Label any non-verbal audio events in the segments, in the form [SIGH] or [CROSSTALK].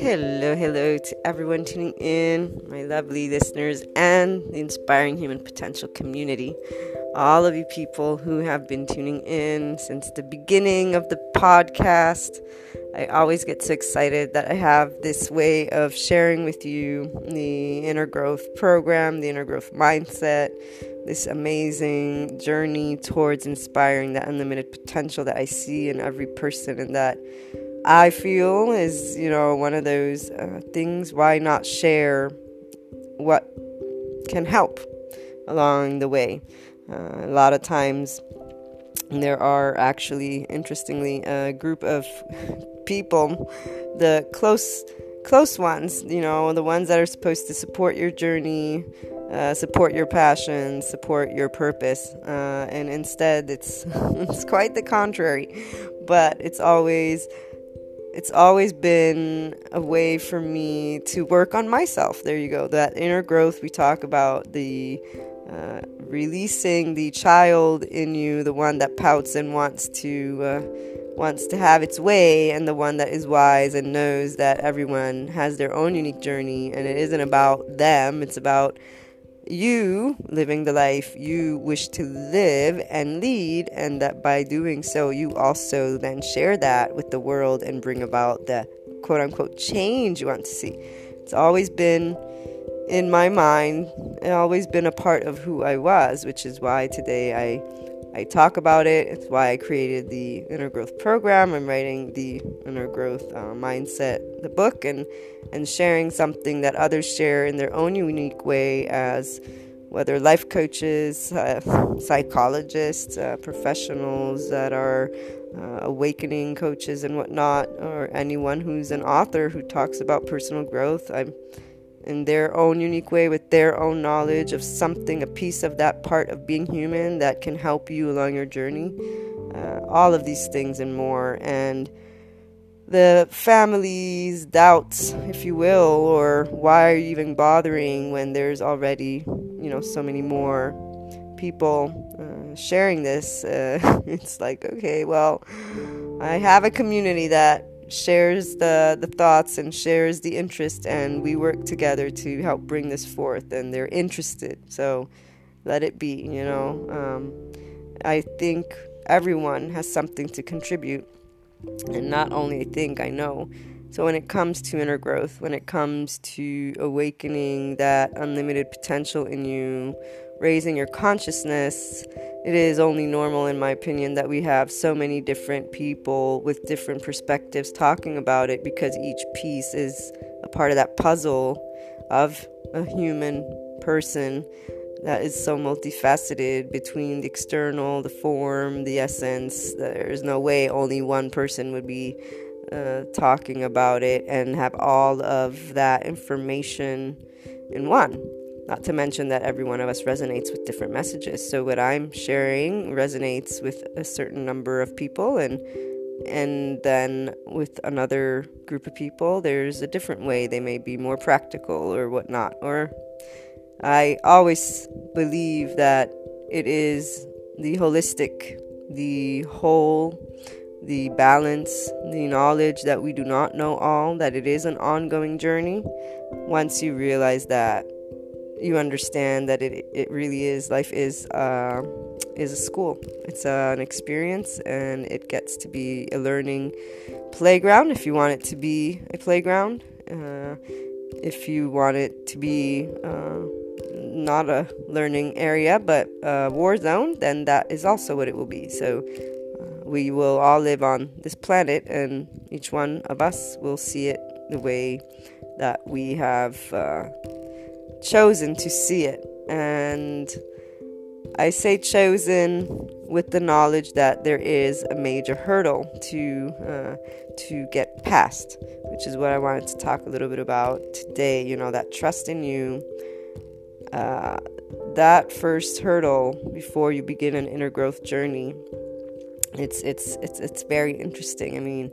Hello, hello to everyone tuning in, my lovely listeners, and the inspiring human potential community. All of you people who have been tuning in since the beginning of the podcast. I always get so excited that I have this way of sharing with you the inner growth program, the inner growth mindset, this amazing journey towards inspiring that unlimited potential that I see in every person and that I feel is, you know, one of those uh, things. Why not share what can help along the way? Uh, a lot of times, there are actually, interestingly, a group of [LAUGHS] people, the close close ones, you know, the ones that are supposed to support your journey, uh, support your passion, support your purpose, uh, and instead it's [LAUGHS] it's quite the contrary. But it's always it's always been a way for me to work on myself. There you go. That inner growth we talk about the uh, releasing the child in you, the one that pouts and wants to uh, wants to have its way, and the one that is wise and knows that everyone has their own unique journey, and it isn't about them. It's about you living the life you wish to live and lead, and that by doing so, you also then share that with the world and bring about the quote unquote change you want to see. It's always been in my mind, and always been a part of who I was, which is why today I I talk about it. It's why I created the Inner Growth program. I'm writing the Inner Growth uh, Mindset, the book, and and sharing something that others share in their own unique way as whether life coaches, uh, psychologists, uh, professionals that are uh, awakening coaches and whatnot, or anyone who's an author who talks about personal growth. I'm in their own unique way with their own knowledge of something, a piece of that part of being human that can help you along your journey. Uh, all of these things and more. And the family's doubts, if you will, or why are you even bothering when there's already, you know, so many more people uh, sharing this. Uh, [LAUGHS] it's like, okay, well, I have a community that shares the, the thoughts and shares the interest, and we work together to help bring this forth. And they're interested, so let it be. You know, um, I think everyone has something to contribute, and not only I think I know. So when it comes to inner growth, when it comes to awakening that unlimited potential in you, raising your consciousness, it is only normal, in my opinion, that we have so many different people with different perspectives talking about it because each piece is a part of that puzzle of a human person that is so multifaceted between the external, the form, the essence. There's no way only one person would be uh, talking about it and have all of that information in one. Not to mention that every one of us resonates with different messages. So what I'm sharing resonates with a certain number of people and and then with another group of people there's a different way they may be more practical or whatnot or i always believe that it is the holistic the whole the balance the knowledge that we do not know all that it is an ongoing journey once you realize that you understand that it, it really is life is uh, is a school. It's uh, an experience and it gets to be a learning playground if you want it to be a playground. Uh, if you want it to be uh, not a learning area but a war zone then that is also what it will be. So uh, we will all live on this planet and each one of us will see it the way that we have uh, chosen to see it. And I say chosen with the knowledge that there is a major hurdle to uh, to get past, which is what I wanted to talk a little bit about today. You know, that trust in you. Uh, that first hurdle before you begin an inner growth journey. It's it's it's it's very interesting. I mean,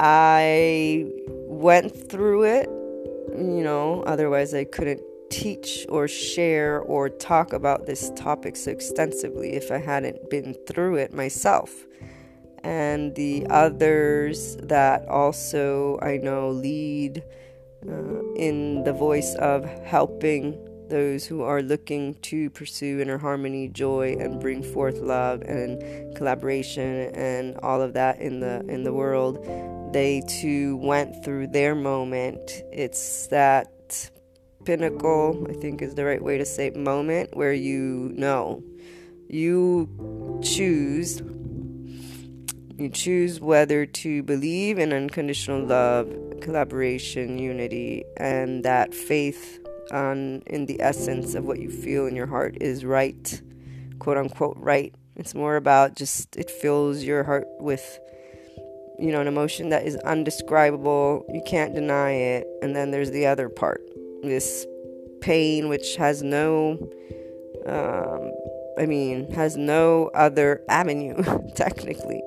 I went through it you know, otherwise I couldn't teach or share or talk about this topic so extensively if I hadn't been through it myself. and the others that also I know lead uh, in the voice of helping those who are looking to pursue inner harmony, joy, and bring forth love and collaboration and all of that in the in the world. They too went through their moment. It's that pinnacle, I think is the right way to say moment, where you know you choose you choose whether to believe in unconditional love, collaboration, unity, and that faith on in the essence of what you feel in your heart is right, quote unquote right. It's more about just it fills your heart with you know an emotion that is undescribable. You can't deny it. And then there's the other part, this pain which has no um, I mean, has no other avenue, [LAUGHS] technically,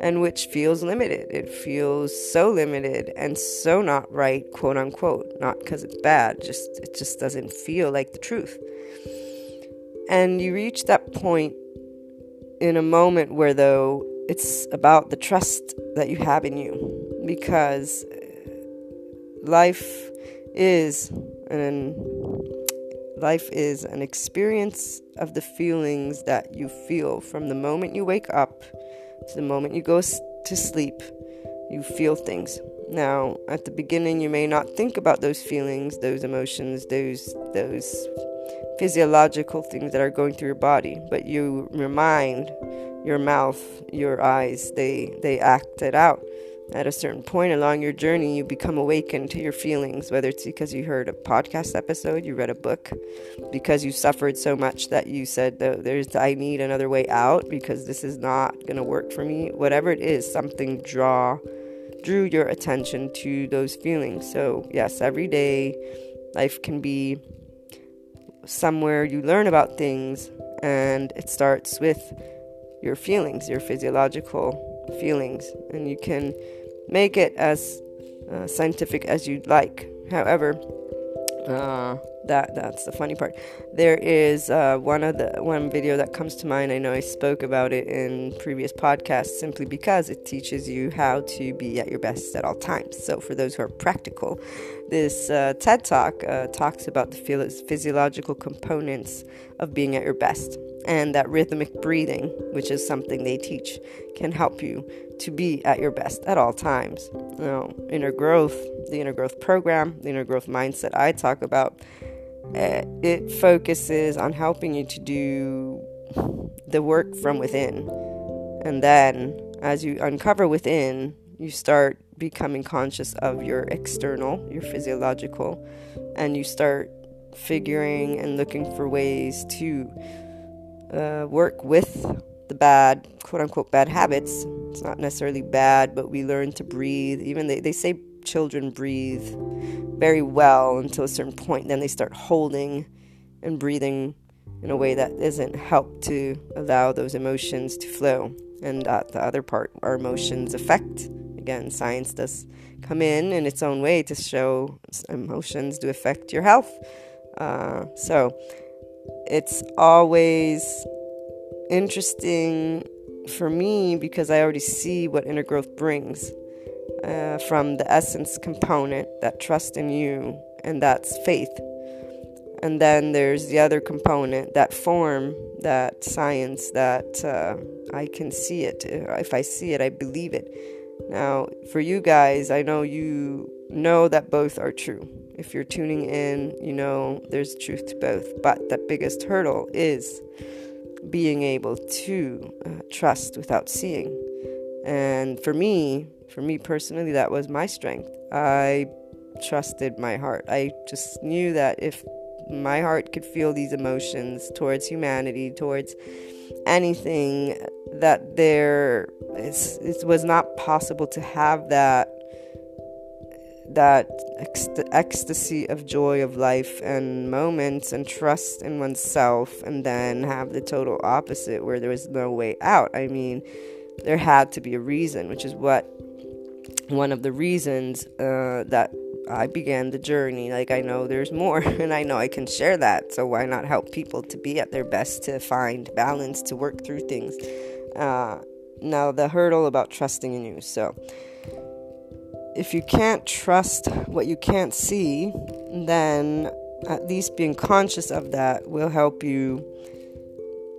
and which feels limited. It feels so limited and so not right, quote unquote. Not because it's bad, just it just doesn't feel like the truth. And you reach that point in a moment where, though, it's about the trust that you have in you, because life is an Life is an experience of the feelings that you feel from the moment you wake up to the moment you go to sleep. You feel things. Now, at the beginning, you may not think about those feelings, those emotions, those those physiological things that are going through your body, but you remind your mouth, your eyes, they they act it out at a certain point along your journey, you become awakened to your feelings, whether it's because you heard a podcast episode, you read a book, because you suffered so much that you said, There's, I need another way out because this is not going to work for me. Whatever it is, something draw drew your attention to those feelings. So, yes, every day life can be somewhere you learn about things, and it starts with your feelings, your physiological feelings, and you can make it as uh, scientific as you'd like. However, uh, that that's the funny part. There is uh, one of the one video that comes to mind. I know I spoke about it in previous podcasts simply because it teaches you how to be at your best at all times. So for those who are practical, this uh, TED Talk uh, talks about the physiological components of being at your best and that rhythmic breathing, which is something they teach, can help you to be at your best at all times. You know, inner growth, the inner growth program, the inner growth mindset I talk about, eh, it focuses on helping you to do the work from within. And then, as you uncover within, you start becoming conscious of your external, your physiological, and you start figuring and looking for ways to uh, work with the bad, quote unquote, bad habits. It's not necessarily bad, but we learn to breathe. Even they, they say children breathe very well until a certain point, then they start holding and breathing in a way that doesn't help to allow those emotions to flow. And uh, the other part, our emotions affect. Again, science does come in in its own way to show emotions do affect your health. Uh, so, it's always interesting for me because I already see what inner growth brings uh, from the essence component, that trust in you, and that's faith. And then there's the other component, that form, that science, that uh, I can see it. If I see it, I believe it. Now, for you guys, I know you know that both are true. If you're tuning in, you know there's truth to both. But the biggest hurdle is being able to uh, trust without seeing. And for me, for me personally, that was my strength. I trusted my heart. I just knew that if my heart could feel these emotions towards humanity, towards anything, that there it was not possible to have that that ecstasy of joy of life and moments and trust in oneself and then have the total opposite where there was no way out i mean there had to be a reason which is what one of the reasons uh, that i began the journey like i know there's more [LAUGHS] and i know i can share that so why not help people to be at their best to find balance to work through things uh, now the hurdle about trusting in you. So, if you can't trust what you can't see, then at least being conscious of that will help you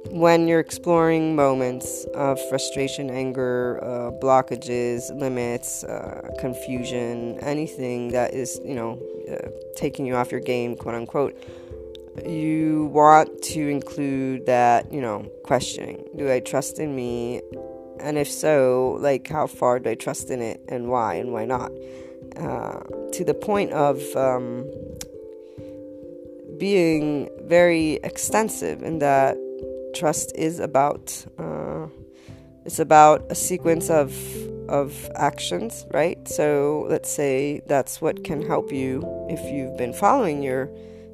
when you're exploring moments of frustration, anger, uh, blockages, limits, uh, confusion, anything that is, you know, uh, taking you off your game, quote unquote, you want to include that, you know, questioning. Do I trust in me? And if so, like, how far do I trust in it and why and why not? Uh, to the point of um, being very extensive in that trust is about. Uh, it's about a sequence of of actions, right? So let's say that's what can help you if you've been following your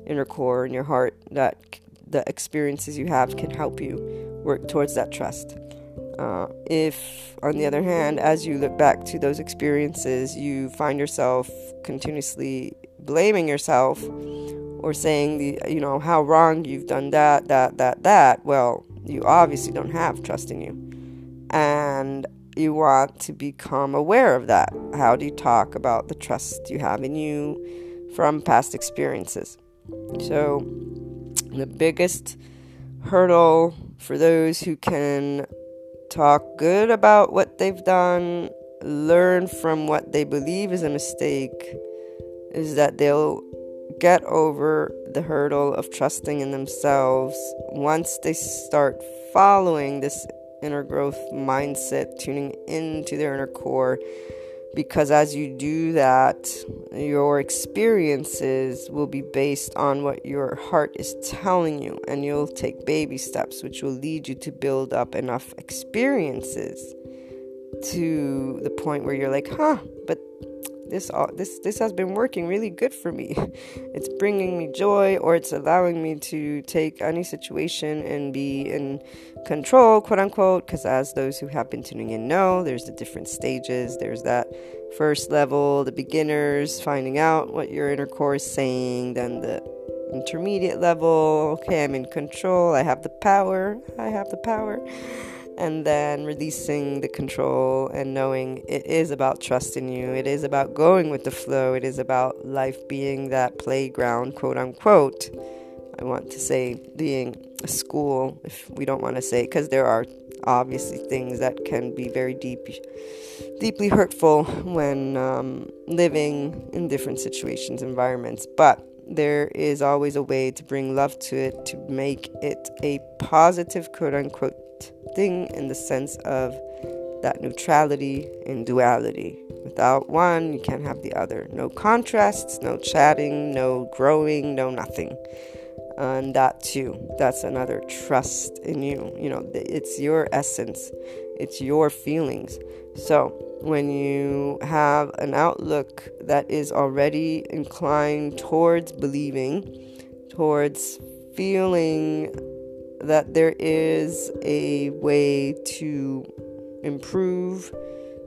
inner core and your heart. That the experiences you have can help you work towards that trust. Uh, if, on the other hand, as you look back to those experiences, you find yourself continuously blaming yourself or saying the you know how wrong you've done that that that that well you obviously don't have trust in you. And you want to become aware of that. How do you talk about the trust you have in you from past experiences? So the biggest hurdle for those who can talk good about what they've done learn from what they believe is a mistake is that they'll get over the hurdle of trusting in themselves once they start following this inner growth mindset, tuning into their inner core. Because as you do that, your experiences will be based on what your heart is telling you, and you'll take baby steps, which will lead you to build up enough experiences to the point where you're like, huh, but this all this this has been working really good for me. [LAUGHS] It's bringing me joy, or it's allowing me to take any situation and be in control, quote unquote. Because as those who have been tuning in know, there's the different stages. There's that first level, the beginners, finding out what your inner core is saying. Then the intermediate level. Okay, I'm in control. I have the power. I have the power and then releasing the control and knowing it is about trusting you. It is about going with the flow. It is about life being that playground, quote unquote. I want to say being a school, if we don't want to say, because there are obviously things that can be very deep, deeply hurtful when um, living in different situations, environments. But there is always a way to bring love to it, to make it a positive, quote unquote, thing in the sense of that neutrality and duality. Without one, you can't have the other. No contrasts, no chatting, no growing, no nothing. And that too, that's another trust in you. You know, it's your essence, it's your feelings. So, when you have an outlook that is already inclined towards believing, towards feeling that there is a way to improve,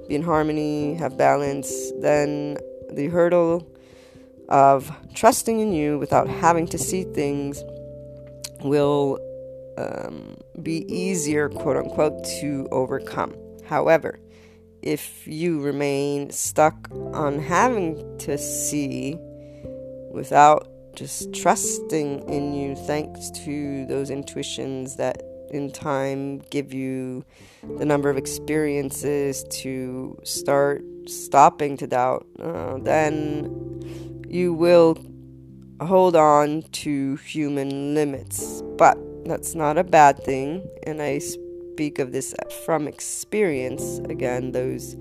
be in harmony, have balance, then the hurdle of trusting in you without having to see things will um, be easier, quote unquote, to overcome. However, if you remain stuck on having to see without just trusting in you thanks to those intuitions that in time give you the number of experiences to start stopping to doubt, uh, then you will hold on to human limits. But that's not a bad thing, and I speak of this from experience. Again, those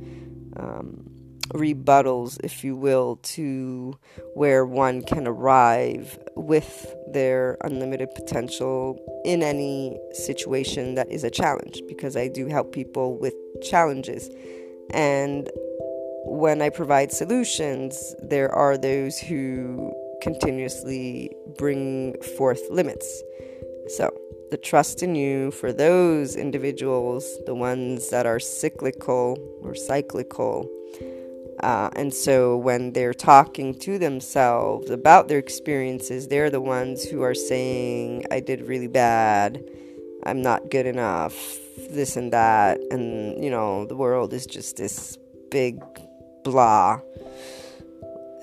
um, rebuttals, if you will, to where one can arrive with their unlimited potential in any situation that is a challenge, because I do help people with challenges. And when I provide solutions, there are those who continuously bring forth limits. So, the trust in you for those individuals, the ones that are cyclical or cyclical, uh, and so when they're talking to themselves about their experiences, they're the ones who are saying, I did really bad. I'm not good enough. this and that, and you know, the world is just this big blah.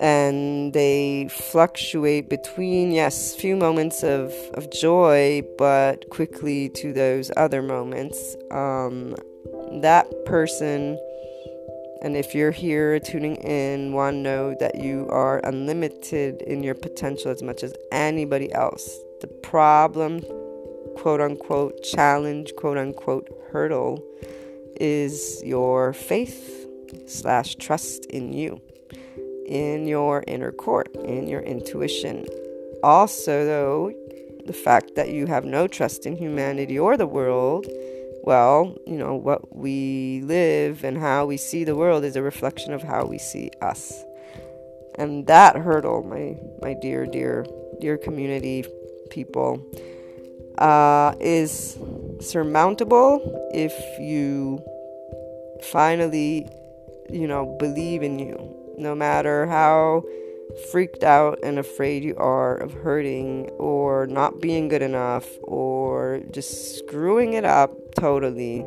And they fluctuate between, yes, few moments of, of joy, but quickly to those other moments. Um, that person and if you're here tuning in, one, know that you are unlimited in your potential as much as anybody else. The problem, quote unquote, challenge, quote unquote, hurdle is your faith slash trust in you, in your inner core, in your intuition. Also, though, the fact that you have no trust in humanity or the world well, you know, what we live and how we see the world is a reflection of how we see us. And that hurdle, my my dear, dear, dear community people, uh, is surmountable if you finally, you know, believe in you. No matter how freaked out and afraid you are of hurting or not being good enough or just screwing it up totally.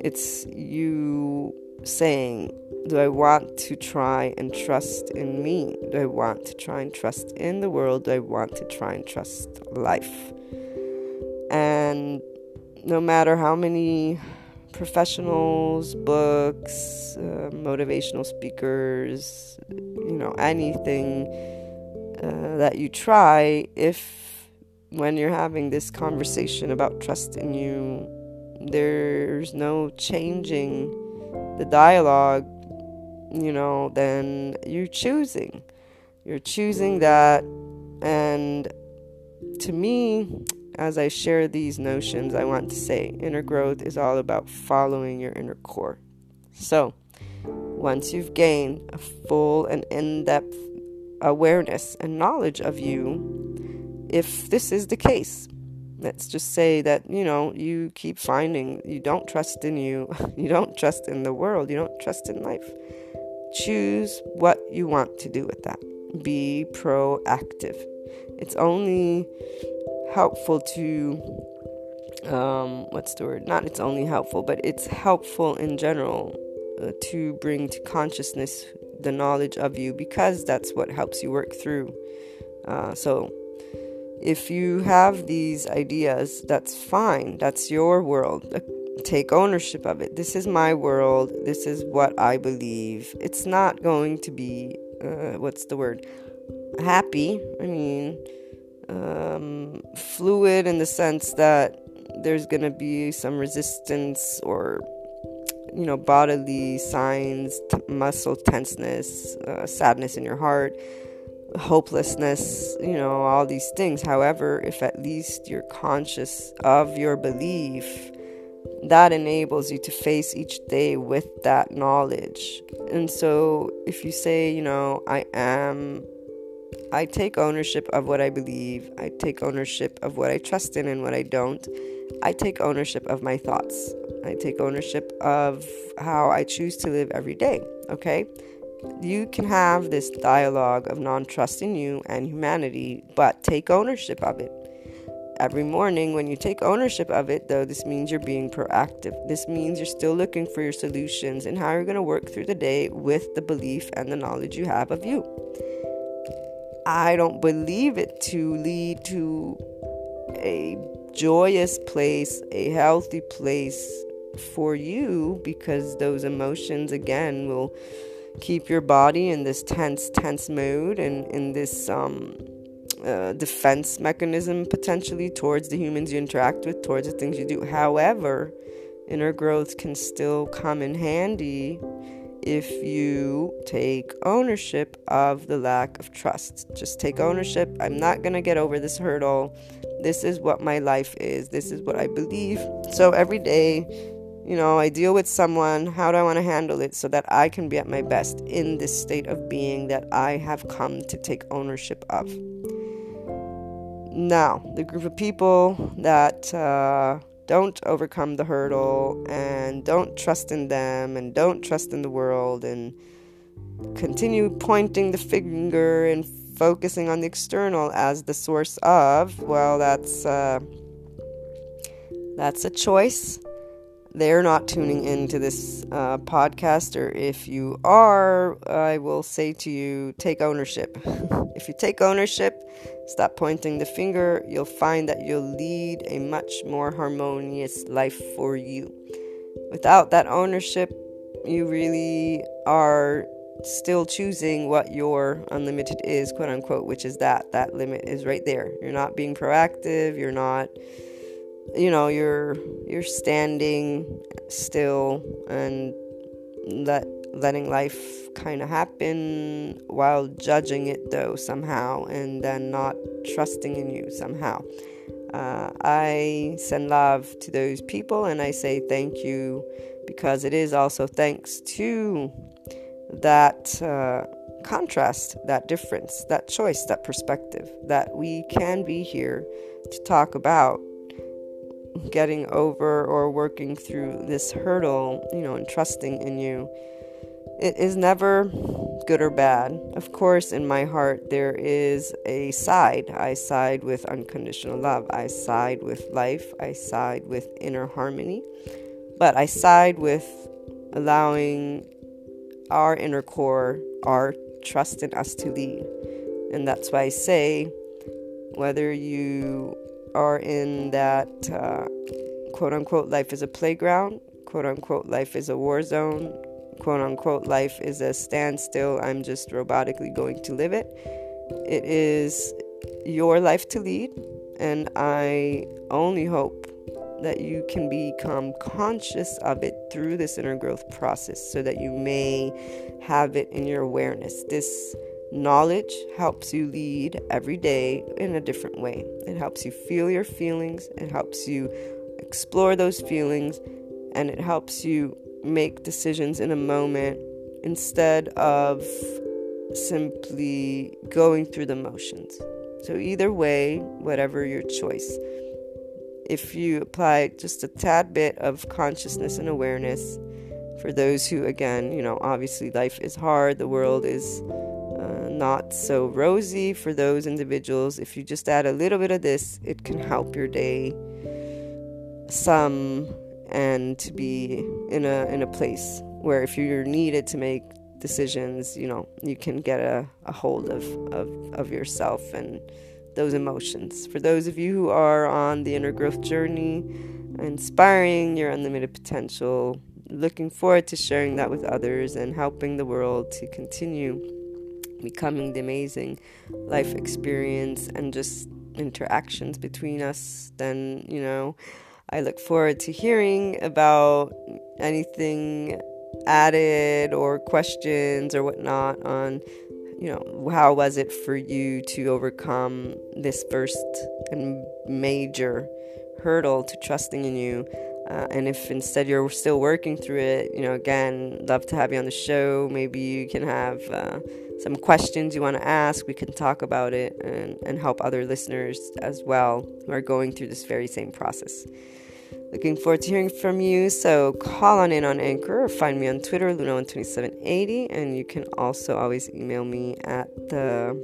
It's you saying, Do I want to try and trust in me? Do I want to try and trust in the world? Do I want to try and trust life? And no matter how many professionals, books, uh, motivational speakers, you know, anything uh, that you try, if when you're having this conversation about trust in you, there's no changing the dialogue, you know, then you're choosing. You're choosing that. And to me, as I share these notions, I want to say inner growth is all about following your inner core. So, once you've gained a full and in depth awareness and knowledge of you, if this is the case, let's just say that, you know, you keep finding you don't trust in you, [LAUGHS] you don't trust in the world, you don't trust in life. Choose what you want to do with that. Be proactive. It's only helpful to um, what's the word? Not it's only helpful, but it's helpful in general to bring to consciousness the knowledge of you because that's what helps you work through. Uh, so, if you have these ideas, that's fine. That's your world. Uh, take ownership of it. This is my world. This is what I believe. It's not going to be, uh, what's the word? Happy. I mean, um, fluid in the sense that there's going to be some resistance or you know bodily signs t- muscle tenseness uh, sadness in your heart hopelessness you know all these things however if at least you're conscious of your belief that enables you to face each day with that knowledge and so if you say you know i am I take ownership of what I believe. I take ownership of what I trust in and what I don't. I take ownership of my thoughts. I take ownership of how I choose to live every day. Okay? You can have this dialogue of non trust in you and humanity, but take ownership of it. Every morning, when you take ownership of it, though, this means you're being proactive. This means you're still looking for your solutions and how you're going to work through the day with the belief and the knowledge you have of you. I don't believe it to lead to a joyous place, a healthy place for you because those emotions again will keep your body in this tense tense mood and in this um, uh, defense mechanism potentially towards the humans you interact with towards the things you do. However inner growth can still come in handy if you take ownership of the lack of trust. Just take ownership. I'm not going to get over this hurdle. This is what my life is. This is what I believe. So every day, you know, I deal with someone. How do I want to handle it so that I can be at my best in this state of being that I have come to take ownership of? Now, the group of people that uh, don't overcome the hurdle and don't trust in them and don't trust in the world and continue pointing the finger and focusing on the external as the source of well that's uh, that's a choice they're not tuning into this uh, podcast, or if you are, I will say to you take ownership. [LAUGHS] if you take ownership, stop pointing the finger, you'll find that you'll lead a much more harmonious life for you. Without that ownership, you really are still choosing what your unlimited is, quote unquote, which is that. That limit is right there. You're not being proactive, you're not you know you're you're standing still and let letting life kind of happen while judging it though somehow and then not trusting in you somehow. Uh, i send love to those people and i say thank you because it is also thanks to that uh, contrast that difference that choice that perspective that we can be here to talk about getting over or working through this hurdle, you know, and trusting in you. It is never good or bad. Of course, in my heart, there is a side. I side with unconditional love. I side with life. I side with inner harmony. But I side with allowing our inner core, our trust in us to lead. And that's why I say, whether you are in that uh, quote unquote life is a playground, quote unquote life is a war zone, quote unquote life is a standstill, I'm just robotically going to live it. It is your life to lead, and I only hope that you can become conscious of it through this inner growth process so that you may have it in your awareness. This Knowledge helps you lead every day in a different way. It helps you feel your feelings, it helps you explore those feelings, and it helps you make decisions in a moment instead of simply going through the motions. So, either way, whatever your choice, if you apply just a tad bit of consciousness and awareness, for those who, again, you know, obviously life is hard, the world is not so rosy for those individuals. If you just add a little bit of this, it can help your day some and to be in a in a place where if you're needed to make decisions, you know, you can get a, a hold of, of, of yourself and those emotions. For those of you who are on the inner growth journey, inspiring your unlimited potential, looking forward to sharing that with others and helping the world to continue becoming the amazing life experience and just interactions between us, then, you know, I look forward to hearing about anything added or questions or whatnot on, you know, how was it for you to overcome this first and major hurdle to trusting in you uh, and if instead you're still working through it, you know, again, love to have you on the show. Maybe you can have uh, some questions you want to ask. We can talk about it and, and help other listeners as well who are going through this very same process. Looking forward to hearing from you. So call on in on Anchor or find me on Twitter, Luna12780. And you can also always email me at the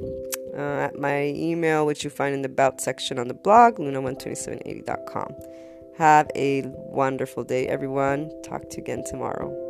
uh, at my email, which you find in the about section on the blog, luna12780.com. Have a wonderful day, everyone. Talk to you again tomorrow.